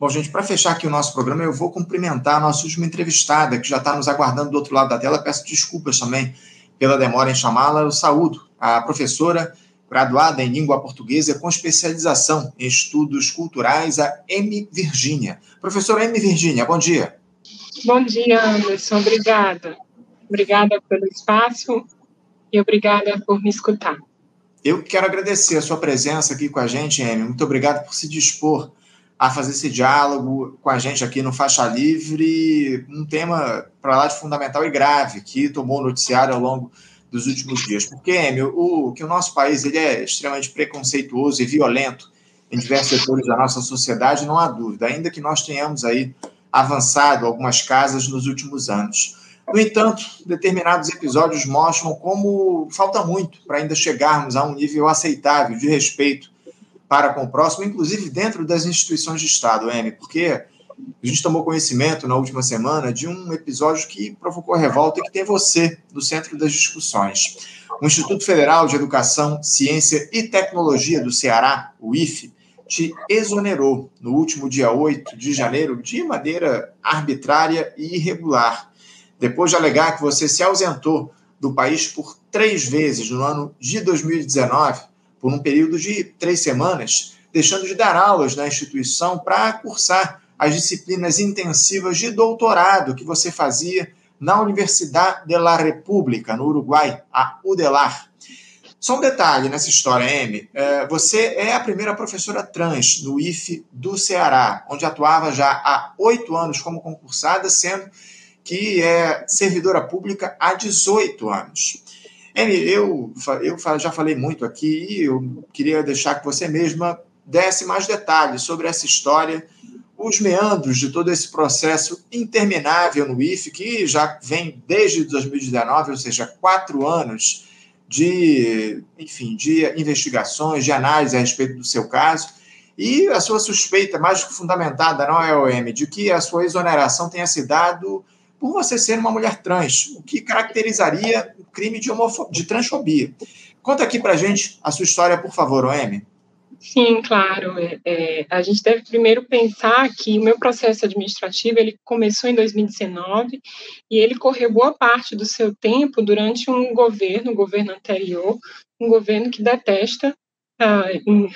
Bom, gente, para fechar aqui o nosso programa, eu vou cumprimentar a nossa última entrevistada, que já está nos aguardando do outro lado da tela. Peço desculpas também pela demora em chamá-la. Eu saúdo a professora graduada em língua portuguesa com especialização em estudos culturais, a M. Virgínia. Professora M. Virgínia, bom dia. Bom dia, Anderson. Obrigada. Obrigada pelo espaço e obrigada por me escutar. Eu quero agradecer a sua presença aqui com a gente, M. Muito obrigado por se dispor a fazer esse diálogo com a gente aqui no Faixa Livre, um tema para lá de fundamental e grave que tomou noticiário ao longo dos últimos dias. Porque, Emil, o, que o nosso país ele é extremamente preconceituoso e violento em diversos setores da nossa sociedade, não há dúvida, ainda que nós tenhamos aí avançado algumas casas nos últimos anos. No entanto, determinados episódios mostram como falta muito para ainda chegarmos a um nível aceitável de respeito para com o próximo, inclusive dentro das instituições de Estado, M, porque a gente tomou conhecimento na última semana de um episódio que provocou revolta e que tem você no centro das discussões. O Instituto Federal de Educação, Ciência e Tecnologia do Ceará, o IFE, te exonerou no último dia 8 de janeiro de maneira arbitrária e irregular, depois de alegar que você se ausentou do país por três vezes no ano de 2019 por um período de três semanas, deixando de dar aulas na instituição para cursar as disciplinas intensivas de doutorado que você fazia na Universidade de la República, no Uruguai, a UDELAR. Só um detalhe nessa história, Amy. É, você é a primeira professora trans no IFE do Ceará, onde atuava já há oito anos como concursada, sendo que é servidora pública há 18 anos. Amy, eu, eu já falei muito aqui e eu queria deixar que você mesma desse mais detalhes sobre essa história, os meandros de todo esse processo interminável no IFE, que já vem desde 2019, ou seja, quatro anos de, enfim, de investigações, de análise a respeito do seu caso, e a sua suspeita mais que fundamentada, não é, OM, de que a sua exoneração tenha se dado por você ser uma mulher trans, o que caracterizaria o crime de, de transfobia. Conta aqui para gente a sua história, por favor, OM. Sim, claro. É, é, a gente deve primeiro pensar que o meu processo administrativo ele começou em 2019 e ele correu boa parte do seu tempo durante um governo, um governo anterior, um governo que detesta ah,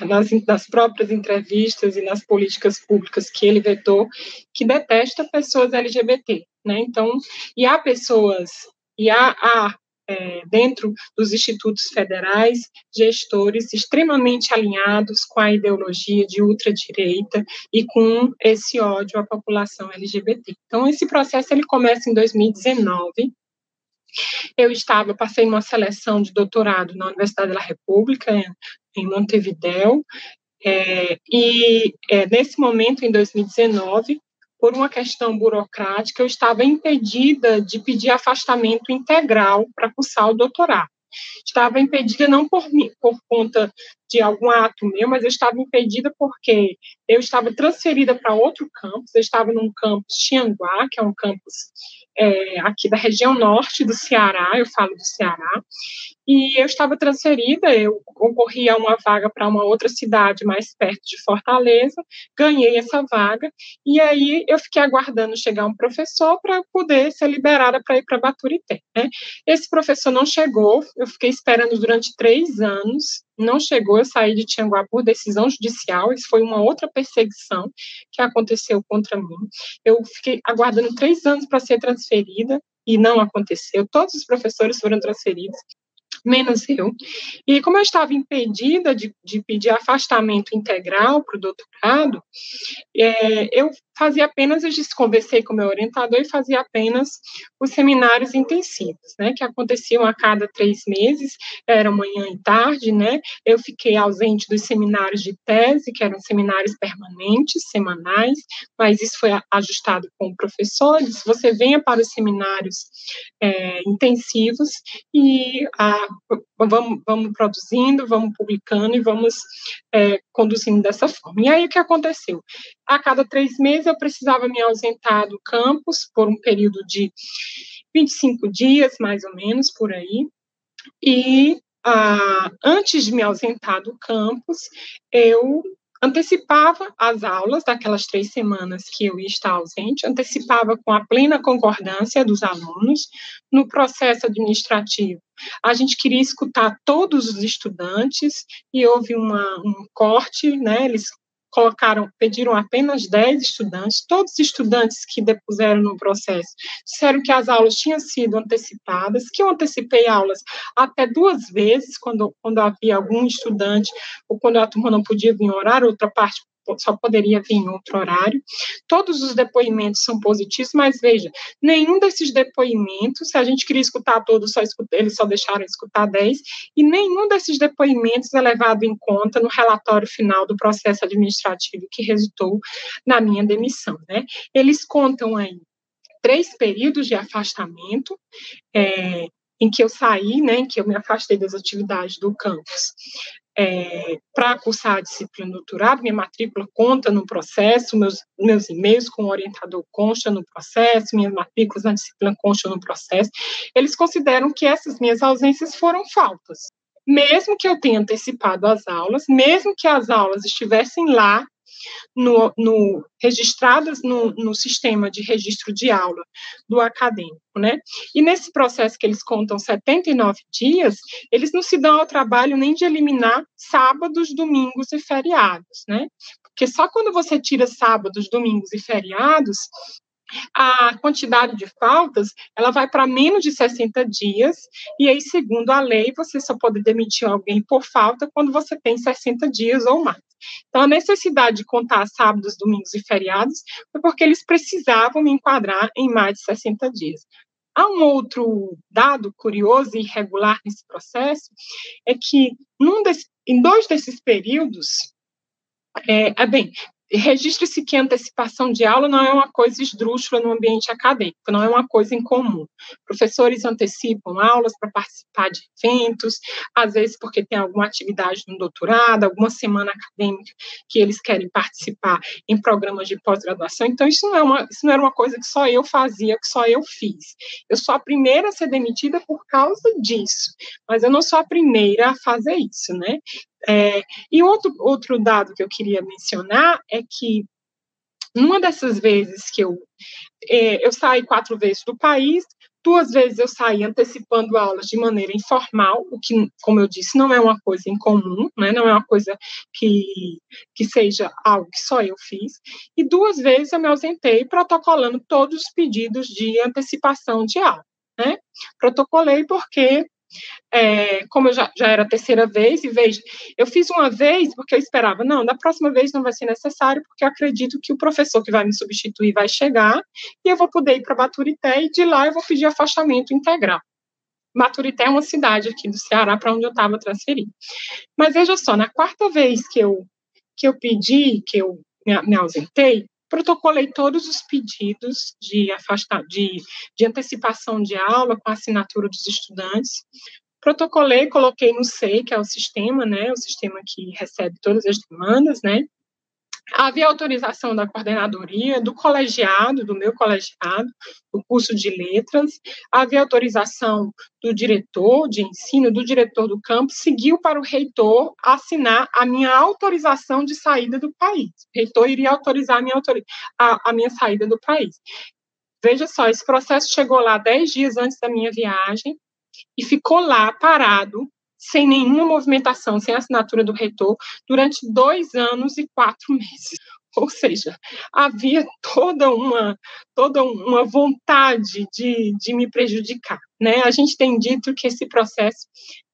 nas, nas, próprias entrevistas e nas políticas públicas que ele vetou, que detesta pessoas LGBT né? Então, e há pessoas, e há, há é, dentro dos institutos federais, gestores extremamente alinhados com a ideologia de ultradireita e com esse ódio à população LGBT. Então, esse processo ele começa em 2019. Eu estava, passei uma seleção de doutorado na Universidade da República, em Montevideo, é, e é, nesse momento, em 2019, por uma questão burocrática, eu estava impedida de pedir afastamento integral para cursar o doutorado. Estava impedida não por, mim, por conta de algum ato meu, mas eu estava impedida porque eu estava transferida para outro campus, eu estava num campus Tianguá, que é um campus é, aqui da região norte do Ceará, eu falo do Ceará, e eu estava transferida, eu concorri a uma vaga para uma outra cidade mais perto de Fortaleza, ganhei essa vaga, e aí eu fiquei aguardando chegar um professor para poder ser liberada para ir para Baturité. Né? Esse professor não chegou, eu fiquei esperando durante três anos, não chegou, eu saí de Tianguá por decisão judicial, isso foi uma outra perseguição que aconteceu contra mim. Eu fiquei aguardando três anos para ser transferida, e não aconteceu. Todos os professores foram transferidos menos eu. E como eu estava impedida de, de pedir afastamento integral para o doutorado, é, eu fazia apenas, eu conversei com meu orientador e fazia apenas os seminários intensivos, né, que aconteciam a cada três meses, era manhã e tarde, né, eu fiquei ausente dos seminários de tese, que eram seminários permanentes, semanais, mas isso foi ajustado com o professor, disse, você venha para os seminários é, intensivos e a, vamos, vamos produzindo, vamos publicando e vamos é, conduzindo dessa forma. E aí o que aconteceu? A cada três meses eu precisava me ausentar do campus por um período de 25 dias, mais ou menos, por aí. E ah, antes de me ausentar do campus, eu antecipava as aulas daquelas três semanas que eu ia estar ausente, antecipava com a plena concordância dos alunos no processo administrativo. A gente queria escutar todos os estudantes e houve uma, um corte, né? Eles colocaram, pediram apenas 10 estudantes, todos os estudantes que depuseram no processo disseram que as aulas tinham sido antecipadas, que eu antecipei aulas até duas vezes, quando, quando havia algum estudante, ou quando a turma não podia vir em horário, outra parte só poderia vir em outro horário. Todos os depoimentos são positivos, mas veja, nenhum desses depoimentos, se a gente queria escutar todos, só eles só deixaram escutar 10, e nenhum desses depoimentos é levado em conta no relatório final do processo administrativo que resultou na minha demissão. Né? Eles contam aí três períodos de afastamento, é, em que eu saí, né, em que eu me afastei das atividades do campus é, para cursar a disciplina doutorado, minha matrícula conta no processo, meus, meus e-mails com o orientador consta no processo, minhas matrículas na disciplina constam no processo, eles consideram que essas minhas ausências foram faltas. Mesmo que eu tenha antecipado as aulas, mesmo que as aulas estivessem lá no, no, registradas no, no, sistema de registro de aula do acadêmico, né? E nesse processo que eles contam 79 dias, eles não se dão ao trabalho nem de eliminar sábados, domingos e feriados, né? Porque só quando você tira sábados, domingos e feriados, a quantidade de faltas ela vai para menos de 60 dias, e aí, segundo a lei, você só pode demitir alguém por falta quando você tem 60 dias ou mais. Então, a necessidade de contar sábados, domingos e feriados foi porque eles precisavam me enquadrar em mais de 60 dias. Há um outro dado curioso e irregular nesse processo, é que num desse, em dois desses períodos, é, é bem, registre-se que a antecipação de aula não é uma coisa esdrúxula no ambiente acadêmico, não é uma coisa incomum. Professores antecipam aulas para participar de eventos, às vezes porque tem alguma atividade no doutorado, alguma semana acadêmica que eles querem participar em programas de pós-graduação. Então, isso não, é uma, isso não era uma coisa que só eu fazia, que só eu fiz. Eu sou a primeira a ser demitida por causa disso, mas eu não sou a primeira a fazer isso, né? É, e outro, outro dado que eu queria mencionar é que numa dessas vezes que eu é, eu saí quatro vezes do país, duas vezes eu saí antecipando aulas de maneira informal, o que, como eu disse, não é uma coisa incomum, né, não é uma coisa que, que seja algo que só eu fiz, e duas vezes eu me ausentei protocolando todos os pedidos de antecipação de aula. Né? Protocolei porque é, como eu já, já era a terceira vez, e veja, eu fiz uma vez porque eu esperava, não, da próxima vez não vai ser necessário, porque eu acredito que o professor que vai me substituir vai chegar, e eu vou poder ir para Baturité, e de lá eu vou pedir afastamento integral. Baturité é uma cidade aqui do Ceará para onde eu estava transferido. Mas veja só, na quarta vez que eu, que eu pedi, que eu me ausentei, protocolei todos os pedidos de, afastar, de, de antecipação de aula com assinatura dos estudantes. Protocolei, coloquei no SEI, que é o sistema, né, o sistema que recebe todas as demandas, né, Havia autorização da coordenadoria, do colegiado, do meu colegiado, do curso de letras, havia autorização do diretor de ensino, do diretor do campo, seguiu para o reitor assinar a minha autorização de saída do país. O reitor iria autorizar a minha, a, a minha saída do país. Veja só, esse processo chegou lá dez dias antes da minha viagem e ficou lá parado sem nenhuma movimentação, sem assinatura do reitor, durante dois anos e quatro meses. Ou seja, havia toda uma, toda uma vontade de, de me prejudicar. Né? A gente tem dito que esse processo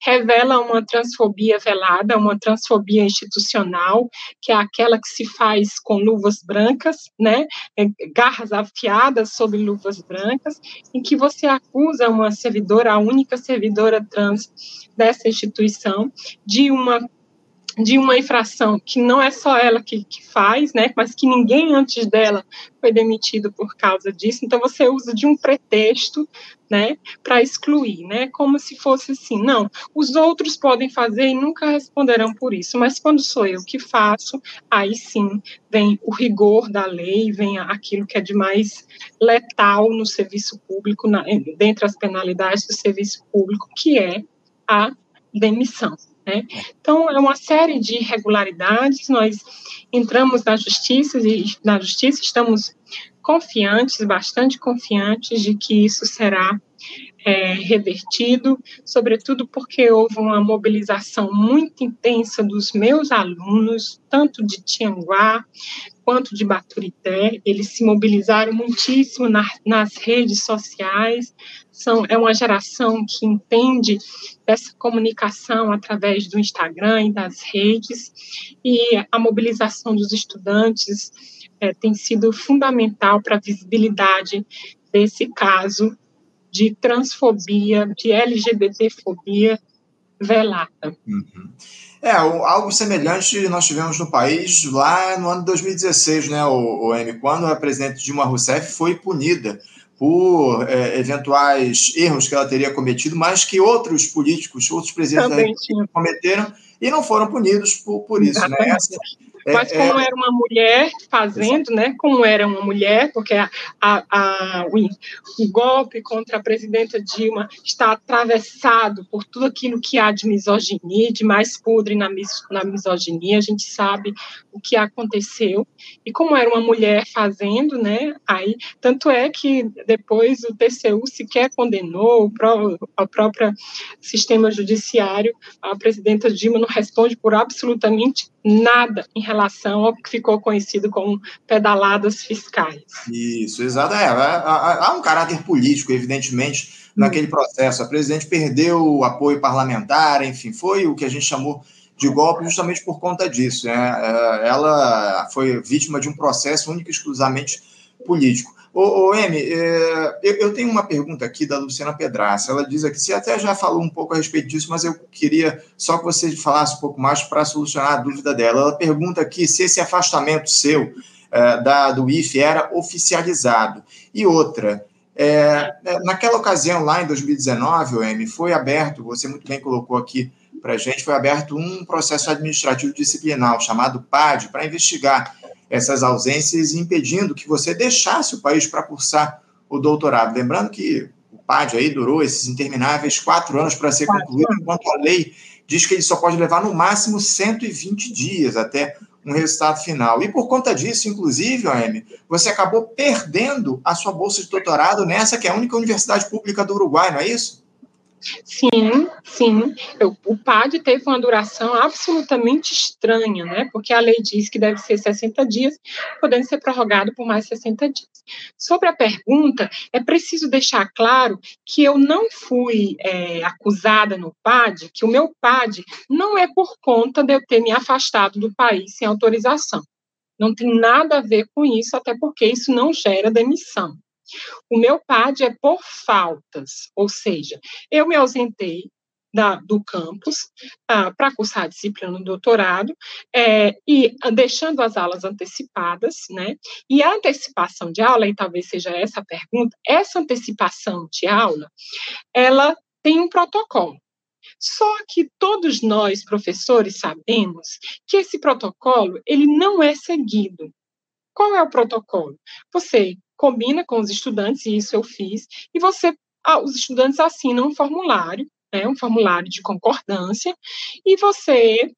revela uma transfobia velada, uma transfobia institucional, que é aquela que se faz com luvas brancas, né? É, garras afiadas sobre luvas brancas, em que você acusa uma servidora, a única servidora trans dessa instituição, de uma de uma infração que não é só ela que, que, faz, né, mas que ninguém antes dela foi demitido por causa disso. Então você usa de um pretexto, né, para excluir, né, como se fosse assim, não, os outros podem fazer e nunca responderão por isso, mas quando sou eu que faço, aí sim vem o rigor da lei, vem aquilo que é de mais letal no serviço público, na, dentre as penalidades do serviço público, que é a demissão. Né? Então, é uma série de irregularidades. Nós entramos na justiça e na justiça estamos confiantes, bastante confiantes de que isso será é, revertido, sobretudo porque houve uma mobilização muito intensa dos meus alunos, tanto de Tianguá quanto de Baturité. Eles se mobilizaram muitíssimo na, nas redes sociais. São, é uma geração que entende dessa comunicação através do Instagram e das redes, e a mobilização dos estudantes é, tem sido fundamental para a visibilidade desse caso de transfobia, de LGBTfobia velada. Uhum. É, algo semelhante nós tivemos no país lá no ano de 2016, né, o, o M, quando a presidente Dilma Rousseff foi punida por é, eventuais erros que ela teria cometido, mas que outros políticos, outros presidentes cometeram e não foram punidos por, por isso. Né? Essa, Mas como é... era uma mulher fazendo, né? Como era uma mulher, porque a, a, a o, o, golpe contra a presidenta Dilma está atravessado por tudo aquilo que há de misoginia, de mais podre na, na misoginia. A gente sabe o que aconteceu. E como era uma mulher fazendo, né? Aí, tanto é que depois o TCU sequer condenou o, pró, o próprio sistema judiciário. A presidenta Dilma não responde por absolutamente nada em relação ao que ficou conhecido como pedaladas fiscais. Isso, exato. É, há um caráter político, evidentemente, naquele hum. processo. A presidente perdeu o apoio parlamentar, enfim, foi o que a gente chamou de golpe justamente por conta disso. Né? É, ela foi vítima de um processo único e exclusivamente político. Ô, ô M, é, eu, eu, tenho uma pergunta aqui da Luciana Pedraça. Ela diz aqui, você até já falou um pouco a respeito disso, mas eu queria só que você falasse um pouco mais para solucionar a dúvida dela. Ela pergunta aqui se esse afastamento seu é, da, do IFE era oficializado. E outra, é, é naquela ocasião, lá em 2019, o M, foi aberto, você muito bem colocou aqui para a gente, foi aberto um processo administrativo disciplinar chamado PAD para investigar essas ausências, impedindo que você deixasse o país para cursar o doutorado. Lembrando que o PAD aí durou esses intermináveis quatro anos para ser concluído, enquanto a lei diz que ele só pode levar no máximo 120 dias até um resultado final. E por conta disso, inclusive, OM, você acabou perdendo a sua bolsa de doutorado nessa que é a única universidade pública do Uruguai, não é isso? Sim, sim. O PAD teve uma duração absolutamente estranha, né? Porque a lei diz que deve ser 60 dias, podendo ser prorrogado por mais 60 dias. Sobre a pergunta, é preciso deixar claro que eu não fui é, acusada no PAD, que o meu PAD não é por conta de eu ter me afastado do país sem autorização. Não tem nada a ver com isso, até porque isso não gera demissão. O meu PAD é por faltas, ou seja, eu me ausentei da, do campus ah, para cursar a disciplina no doutorado é, e deixando as aulas antecipadas, né? E a antecipação de aula, e talvez seja essa a pergunta, essa antecipação de aula, ela tem um protocolo. Só que todos nós, professores, sabemos que esse protocolo ele não é seguido. Qual é o protocolo? Você combina com os estudantes, e isso eu fiz, e você, ah, os estudantes assinam um formulário, né, um formulário de concordância, e você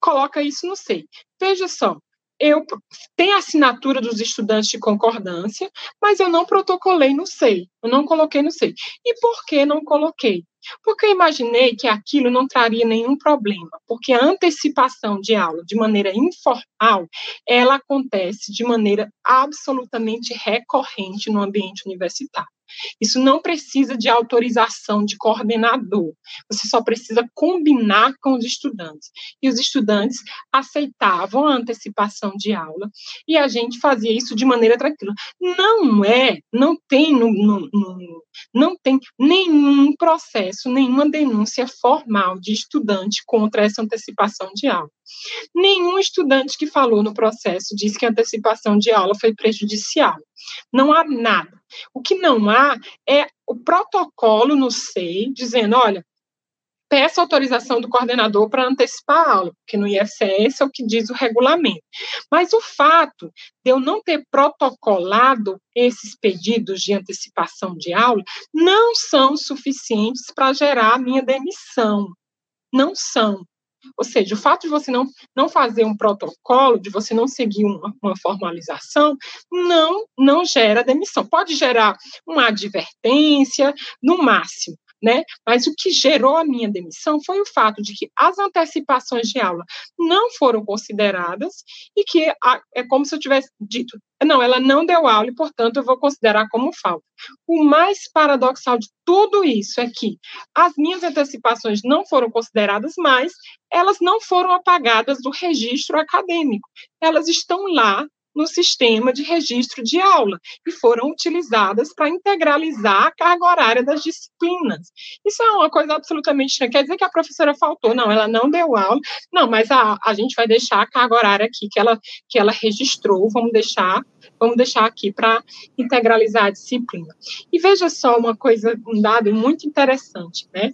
coloca isso no SEI. Veja só, eu tenho a assinatura dos estudantes de concordância, mas eu não protocolei no SEI, eu não coloquei no SEI. E por que não coloquei? Porque eu imaginei que aquilo não traria nenhum problema, porque a antecipação de aula de maneira informal, ela acontece de maneira absolutamente recorrente no ambiente universitário. Isso não precisa de autorização de coordenador. Você só precisa combinar com os estudantes. E os estudantes aceitavam a antecipação de aula e a gente fazia isso de maneira tranquila. Não é, não tem, no, no, no, não tem nenhum processo, nenhuma denúncia formal de estudante contra essa antecipação de aula. Nenhum estudante que falou no processo disse que a antecipação de aula foi prejudicial. Não há nada. O que não há é o protocolo no SEI dizendo, olha, peça autorização do coordenador para antecipar a aula, porque no IFCS é o que diz o regulamento. Mas o fato de eu não ter protocolado esses pedidos de antecipação de aula não são suficientes para gerar a minha demissão. não são. Ou seja, o fato de você não, não fazer um protocolo, de você não seguir uma, uma formalização, não, não gera demissão. Pode gerar uma advertência, no máximo, né? Mas o que gerou a minha demissão foi o fato de que as antecipações de aula não foram consideradas e que é como se eu tivesse dito, não, ela não deu aula e, portanto, eu vou considerar como falta. O mais paradoxal de tudo isso é que as minhas antecipações não foram consideradas, mas elas não foram apagadas do registro acadêmico. Elas estão lá no sistema de registro de aula e foram utilizadas para integralizar a carga horária das disciplinas. Isso é uma coisa absolutamente estranha. Quer dizer que a professora faltou? Não, ela não deu aula. Não, mas a, a gente vai deixar a carga horária aqui que ela, que ela registrou, vamos deixar, vamos deixar aqui para integralizar a disciplina. E veja só uma coisa, um dado muito interessante, né?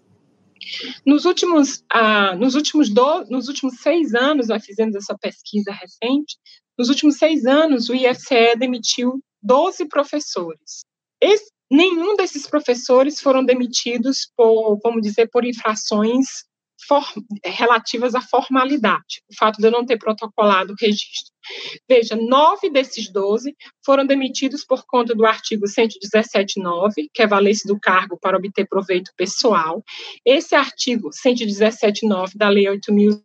Nos últimos, ah, nos, últimos do, nos últimos seis anos, nós fizemos essa pesquisa recente, nos últimos seis anos, o IFCE demitiu 12 professores. Esse, nenhum desses professores foram demitidos por, vamos dizer, por infrações for, relativas à formalidade, o fato de eu não ter protocolado o registro. Veja, nove desses doze foram demitidos por conta do artigo 117.9, que é valência do cargo para obter proveito pessoal. Esse artigo 117.9 da Lei 8.011,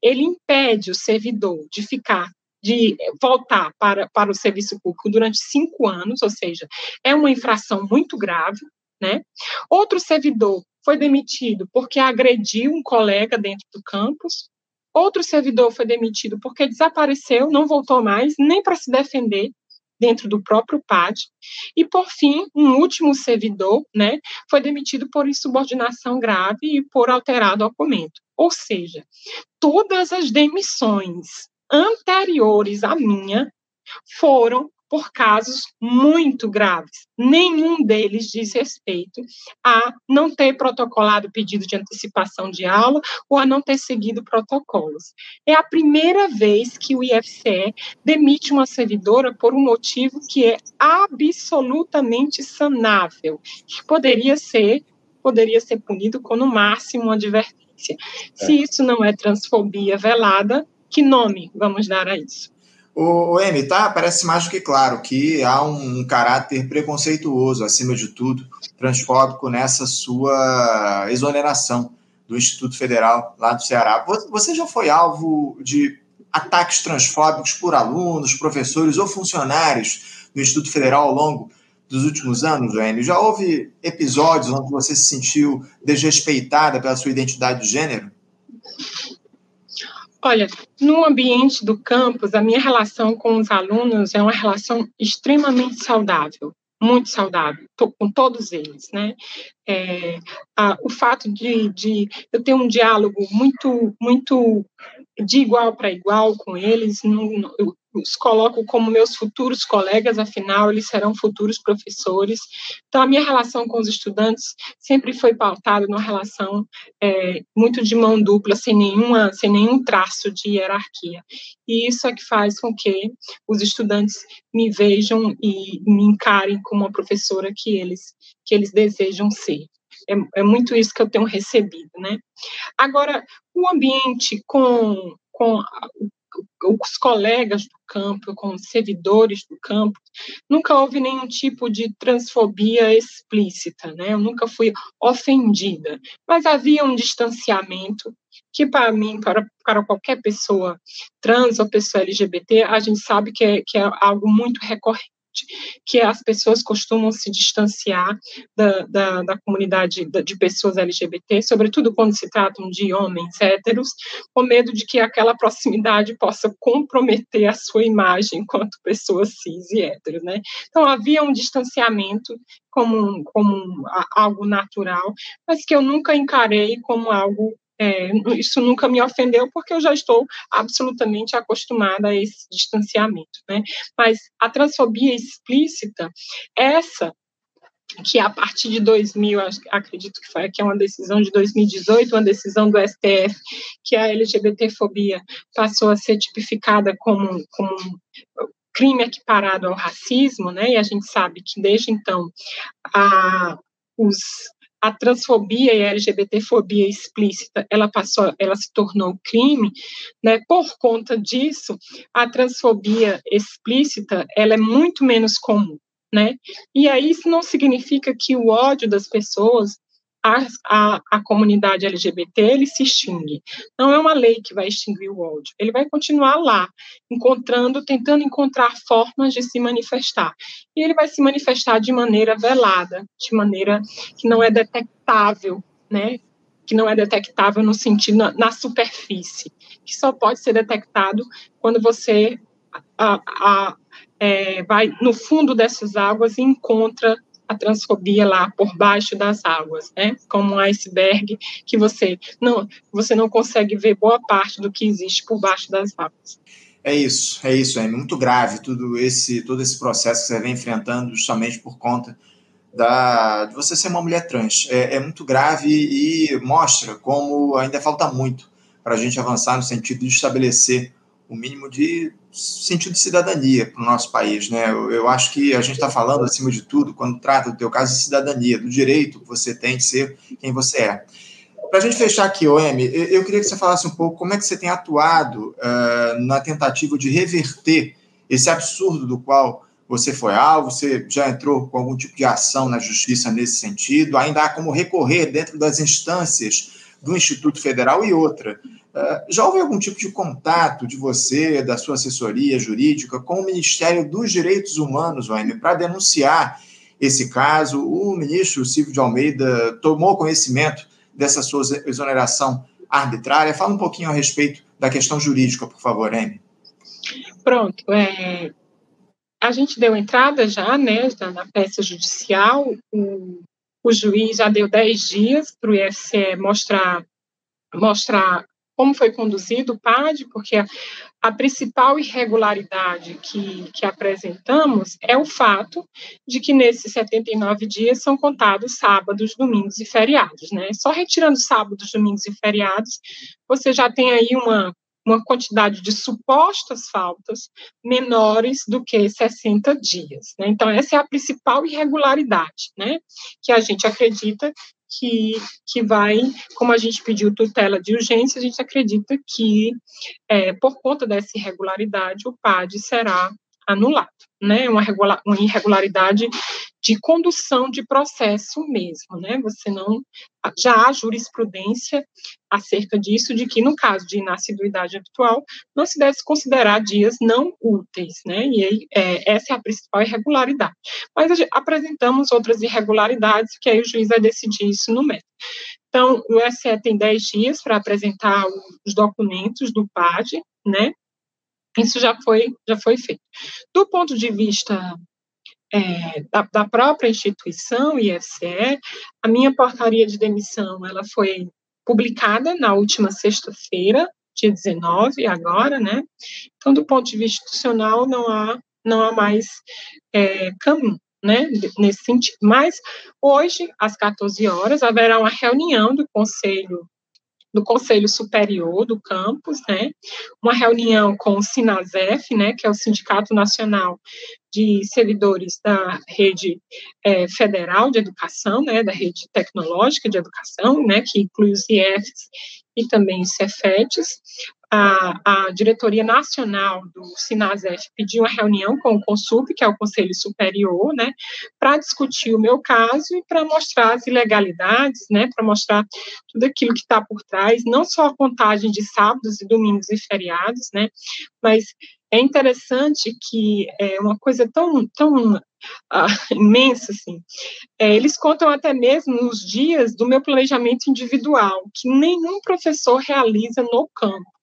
ele impede o servidor de ficar de voltar para, para o serviço público durante cinco anos, ou seja, é uma infração muito grave, né? Outro servidor foi demitido porque agrediu um colega dentro do campus. Outro servidor foi demitido porque desapareceu, não voltou mais, nem para se defender dentro do próprio PAD. E, por fim, um último servidor né, foi demitido por insubordinação grave e por alterar documento. Ou seja, todas as demissões anteriores à minha foram por casos muito graves. Nenhum deles diz respeito a não ter protocolado pedido de antecipação de aula ou a não ter seguido protocolos. É a primeira vez que o IFCE demite uma servidora por um motivo que é absolutamente sanável, que poderia ser poderia ser punido com no máximo uma advertência. É. Se isso não é transfobia velada, que nome vamos dar a isso? O, M, tá? Parece mais do que claro que há um caráter preconceituoso, acima de tudo, transfóbico nessa sua exoneração do Instituto Federal lá do Ceará. Você já foi alvo de ataques transfóbicos por alunos, professores ou funcionários do Instituto Federal ao longo dos últimos anos, Enio? Já houve episódios onde você se sentiu desrespeitada pela sua identidade de gênero? Olha, no ambiente do campus, a minha relação com os alunos é uma relação extremamente saudável, muito saudável, com todos eles, né? É, a, o fato de, de eu ter um diálogo muito, muito de igual para igual com eles, não, eu, os coloco como meus futuros colegas, afinal, eles serão futuros professores. Então, a minha relação com os estudantes sempre foi pautada numa relação é, muito de mão dupla, sem, nenhuma, sem nenhum traço de hierarquia. E isso é que faz com que os estudantes me vejam e me encarem como uma professora que eles, que eles desejam ser. É, é muito isso que eu tenho recebido, né? Agora, o ambiente com com os colegas do campo, com os servidores do campo, nunca houve nenhum tipo de transfobia explícita, né? Eu nunca fui ofendida, mas havia um distanciamento que para mim, para, para qualquer pessoa trans ou pessoa LGBT, a gente sabe que é, que é algo muito recorrente que as pessoas costumam se distanciar da, da, da comunidade de pessoas LGBT, sobretudo quando se tratam de homens héteros, com medo de que aquela proximidade possa comprometer a sua imagem enquanto pessoas cis e héteros, né? Então havia um distanciamento como, como algo natural, mas que eu nunca encarei como algo é, isso nunca me ofendeu, porque eu já estou absolutamente acostumada a esse distanciamento, né? Mas a transfobia explícita, essa que a partir de 2000, acredito que foi que é uma decisão de 2018, uma decisão do STF, que a LGBTfobia passou a ser tipificada como, como crime equiparado ao racismo, né? E a gente sabe que desde então a, os a transfobia e a LGBTfobia explícita, ela passou, ela se tornou crime, né? Por conta disso, a transfobia explícita, ela é muito menos comum, né? E aí isso não significa que o ódio das pessoas a, a, a, comunidade LGBT ele se extingue. Não é uma lei que vai extinguir o ódio. Ele vai continuar lá, encontrando, tentando encontrar formas de se manifestar. E ele vai se manifestar de maneira velada, de maneira que não é detectável, né? Que não é detectável no sentido na, na superfície, que só pode ser detectado quando você a, a, é, vai no fundo dessas águas e encontra a transfobia lá por baixo das águas, né? Como um iceberg que você não você não consegue ver boa parte do que existe por baixo das águas. É isso, é isso, é muito grave tudo esse todo esse processo que você vem enfrentando justamente por conta da, de você ser uma mulher trans. É, é muito grave e mostra como ainda falta muito para a gente avançar no sentido de estabelecer o mínimo de sentido de cidadania para o nosso país, né? Eu, eu acho que a gente está falando, acima de tudo, quando trata do teu caso de cidadania, do direito que você tem de ser quem você é. Para a gente fechar aqui, OM, eu queria que você falasse um pouco como é que você tem atuado uh, na tentativa de reverter esse absurdo do qual você foi alvo, você já entrou com algum tipo de ação na justiça nesse sentido, ainda há como recorrer dentro das instâncias do Instituto Federal e outra. Uh, já houve algum tipo de contato de você, da sua assessoria jurídica, com o Ministério dos Direitos Humanos, OM, para denunciar esse caso? O ministro Silvio de Almeida tomou conhecimento dessa sua exoneração arbitrária? Fala um pouquinho a respeito da questão jurídica, por favor, Amy. Pronto. É, a gente deu entrada já né, na peça judicial. O, o juiz já deu 10 dias para o IFCE mostrar, mostrar como foi conduzido o PAD, porque a, a principal irregularidade que, que apresentamos é o fato de que nesses 79 dias são contados sábados, domingos e feriados, né? Só retirando sábados, domingos e feriados, você já tem aí uma, uma quantidade de supostas faltas menores do que 60 dias. Né? Então, essa é a principal irregularidade, né? Que a gente acredita que, que vai, como a gente pediu tutela de urgência, a gente acredita que, é, por conta dessa irregularidade, o PAD será anulado, né? Uma, uma irregularidade de condução de processo mesmo, né? Você não já há jurisprudência acerca disso de que no caso de inassiduidade habitual não se deve considerar dias não úteis, né? E aí, é, essa é a principal irregularidade. Mas apresentamos outras irregularidades que aí o juiz vai decidir isso no método. Então, o SE tem 10 dias para apresentar os documentos do PAD, né? Isso já foi, já foi feito. Do ponto de vista é, da, da, própria instituição, IFCE, a minha portaria de demissão ela foi publicada na última sexta-feira, dia 19, agora, né? Então, do ponto de vista institucional, não há, não há mais é, caminho. Né, nesse sentido. Mas hoje, às 14 horas, haverá uma reunião do Conselho do Conselho Superior do campus, né, uma reunião com o Sinasef, né, que é o Sindicato Nacional de Servidores da Rede é, Federal de Educação, né, da Rede Tecnológica de Educação, né, que inclui os IEFs e também os Cefetes, a, a diretoria nacional do Sinasef pediu uma reunião com o Consup, que é o Conselho Superior, né, para discutir o meu caso e para mostrar as ilegalidades, né, para mostrar tudo aquilo que está por trás, não só a contagem de sábados e domingos e feriados, né, mas é interessante que é uma coisa tão, tão ah, imensa, assim, é, eles contam até mesmo os dias do meu planejamento individual, que nenhum professor realiza no campus.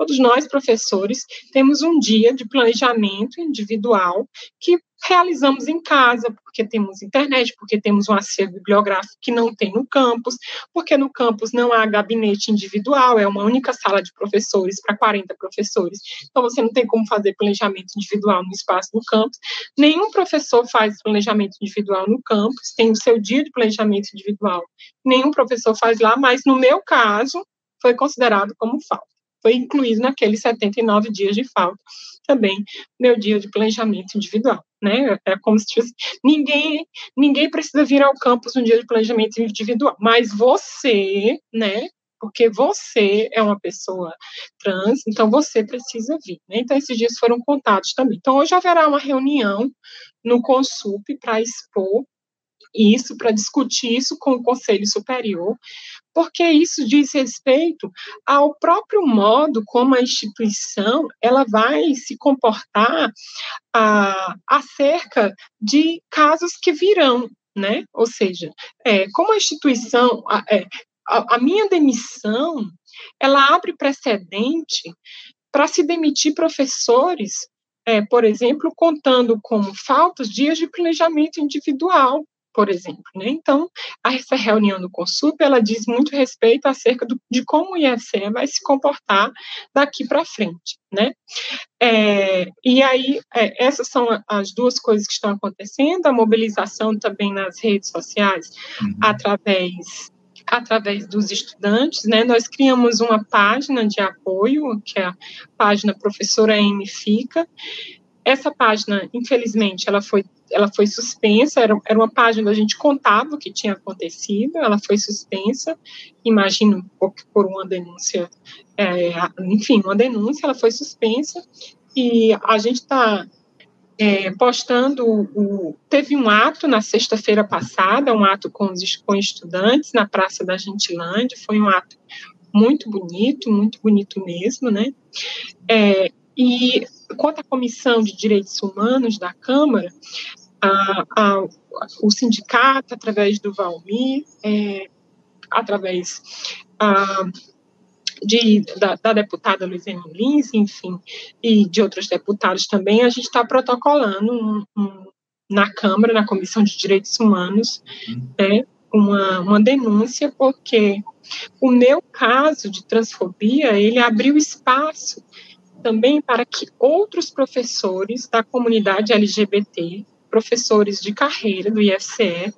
Todos nós, professores, temos um dia de planejamento individual que realizamos em casa, porque temos internet, porque temos um acervo bibliográfico que não tem no campus, porque no campus não há gabinete individual, é uma única sala de professores para 40 professores. Então, você não tem como fazer planejamento individual no espaço do campus. Nenhum professor faz planejamento individual no campus, tem o seu dia de planejamento individual. Nenhum professor faz lá, mas no meu caso, foi considerado como falta. Foi incluído naqueles 79 dias de falta também meu dia de planejamento individual, né? É como se tivesse, ninguém, ninguém precisa vir ao campus no dia de planejamento individual, mas você, né? Porque você é uma pessoa trans, então você precisa vir, né? Então esses dias foram contados também. Então hoje haverá uma reunião no Consup para expor isso, para discutir isso com o Conselho Superior, porque isso diz respeito ao próprio modo como a instituição ela vai se comportar ah, acerca de casos que virão, né? Ou seja, é, como a instituição, a, é, a, a minha demissão, ela abre precedente para se demitir professores é, por exemplo, contando como faltas dias de planejamento individual, por exemplo. Né? Então, essa reunião do Consup, ela diz muito respeito acerca do, de como o IFCE vai se comportar daqui para frente. Né? É, e aí, é, essas são as duas coisas que estão acontecendo, a mobilização também nas redes sociais, uhum. através através dos estudantes, né, nós criamos uma página de apoio, que é a página Professora M Fica. Essa página, infelizmente, ela foi ela foi suspensa, era, era uma página onde a gente contava o que tinha acontecido, ela foi suspensa, imagino por uma denúncia, é, enfim, uma denúncia, ela foi suspensa, e a gente está é, postando, o, teve um ato na sexta-feira passada, um ato com os com estudantes na Praça da Gentilândia, foi um ato muito bonito, muito bonito mesmo, né, é, e quanto à Comissão de Direitos Humanos da Câmara, a, a, o sindicato, através do Valmir, é, através a, de, da, da, deputada Luiziane Lins, enfim, e de outros deputados também, a gente está protocolando um, um, na Câmara, na Comissão de Direitos Humanos, é, uma, uma denúncia, porque o meu caso de transfobia, ele abriu espaço também para que outros professores da comunidade LGBT professores de carreira do IFCE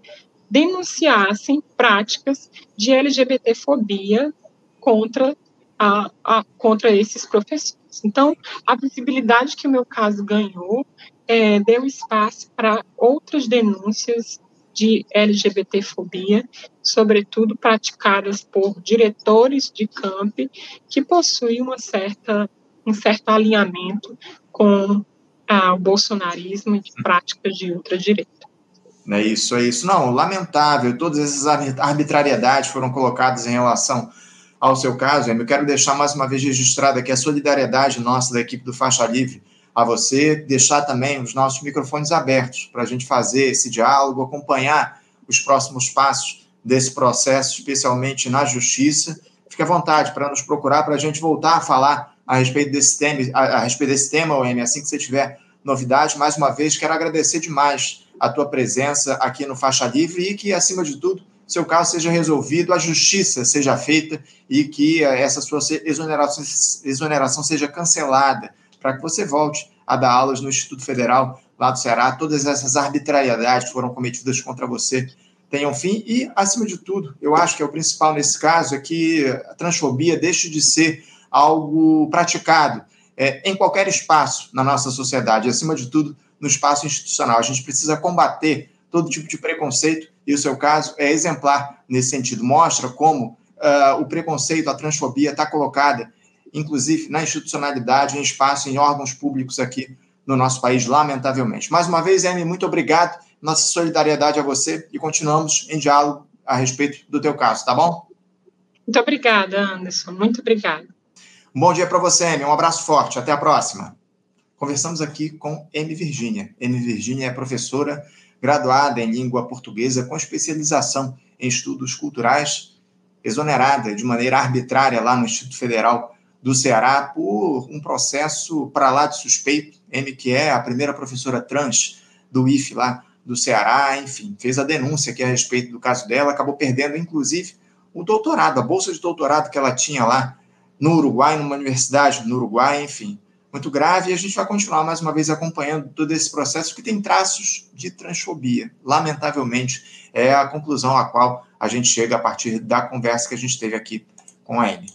denunciassem práticas de LGBTfobia contra, a, a, contra esses professores. Então, a visibilidade que o meu caso ganhou é, deu espaço para outras denúncias de LGBTfobia, sobretudo praticadas por diretores de camp que possuem uma certa, um certo alinhamento com ao bolsonarismo e de práticas de ultradireita. É isso, é isso. Não, lamentável. Todas essas arbitrariedades foram colocadas em relação ao seu caso. Eu quero deixar mais uma vez registrada aqui a solidariedade nossa da equipe do Faixa Livre a você, deixar também os nossos microfones abertos para a gente fazer esse diálogo, acompanhar os próximos passos desse processo, especialmente na justiça. Fique à vontade para nos procurar, para a gente voltar a falar a respeito desse tema, a, a respeito desse tema, OM, assim que você tiver novidade. Mais uma vez, quero agradecer demais a tua presença aqui no Faixa Livre e que, acima de tudo, seu caso seja resolvido, a justiça seja feita e que essa sua exoneração, exoneração seja cancelada, para que você volte a dar aulas no Instituto Federal lá do Ceará. Todas essas arbitrariedades que foram cometidas contra você tenham fim e, acima de tudo, eu acho que é o principal nesse caso é que a transfobia deixe de ser algo praticado é, em qualquer espaço na nossa sociedade, acima de tudo no espaço institucional. A gente precisa combater todo tipo de preconceito e o seu caso é exemplar nesse sentido. Mostra como uh, o preconceito, a transfobia está colocada, inclusive na institucionalidade, em espaço, em órgãos públicos aqui no nosso país, lamentavelmente. Mais uma vez, Amy, muito obrigado. Nossa solidariedade a você e continuamos em diálogo a respeito do teu caso, tá bom? Muito obrigada, Anderson. Muito obrigada. Um bom dia para você, Amy. Um abraço forte. Até a próxima. Conversamos aqui com M. Virgínia. M. Virgínia é professora graduada em língua portuguesa com especialização em estudos culturais, exonerada de maneira arbitrária lá no Instituto Federal do Ceará por um processo para lá de suspeito. M, que é a primeira professora trans do IF lá do Ceará, enfim, fez a denúncia aqui a respeito do caso dela, acabou perdendo, inclusive, o doutorado, a bolsa de doutorado que ela tinha lá no Uruguai, numa universidade no Uruguai, enfim, muito grave. E a gente vai continuar mais uma vez acompanhando todo esse processo que tem traços de transfobia. Lamentavelmente, é a conclusão a qual a gente chega a partir da conversa que a gente teve aqui com a Amy.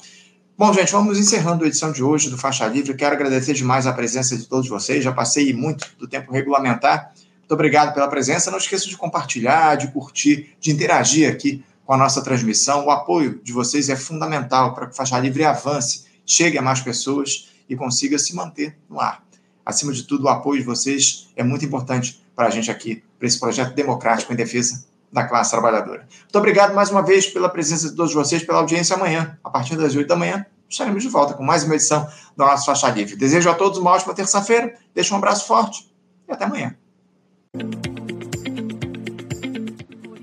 Bom, gente, vamos encerrando a edição de hoje do Faixa Livre. Quero agradecer demais a presença de todos vocês. Já passei muito do tempo regulamentar. Muito obrigado pela presença. Não esqueça de compartilhar, de curtir, de interagir aqui com a nossa transmissão. O apoio de vocês é fundamental para que o Faixa Livre avance, chegue a mais pessoas e consiga se manter no ar. Acima de tudo, o apoio de vocês é muito importante para a gente aqui, para esse projeto democrático em defesa da classe trabalhadora. Muito obrigado mais uma vez pela presença de todos vocês, pela audiência amanhã. A partir das 8 da manhã, estaremos de volta com mais uma edição do nosso Faixa Livre. Desejo a todos uma ótima terça-feira, deixo um abraço forte e até amanhã.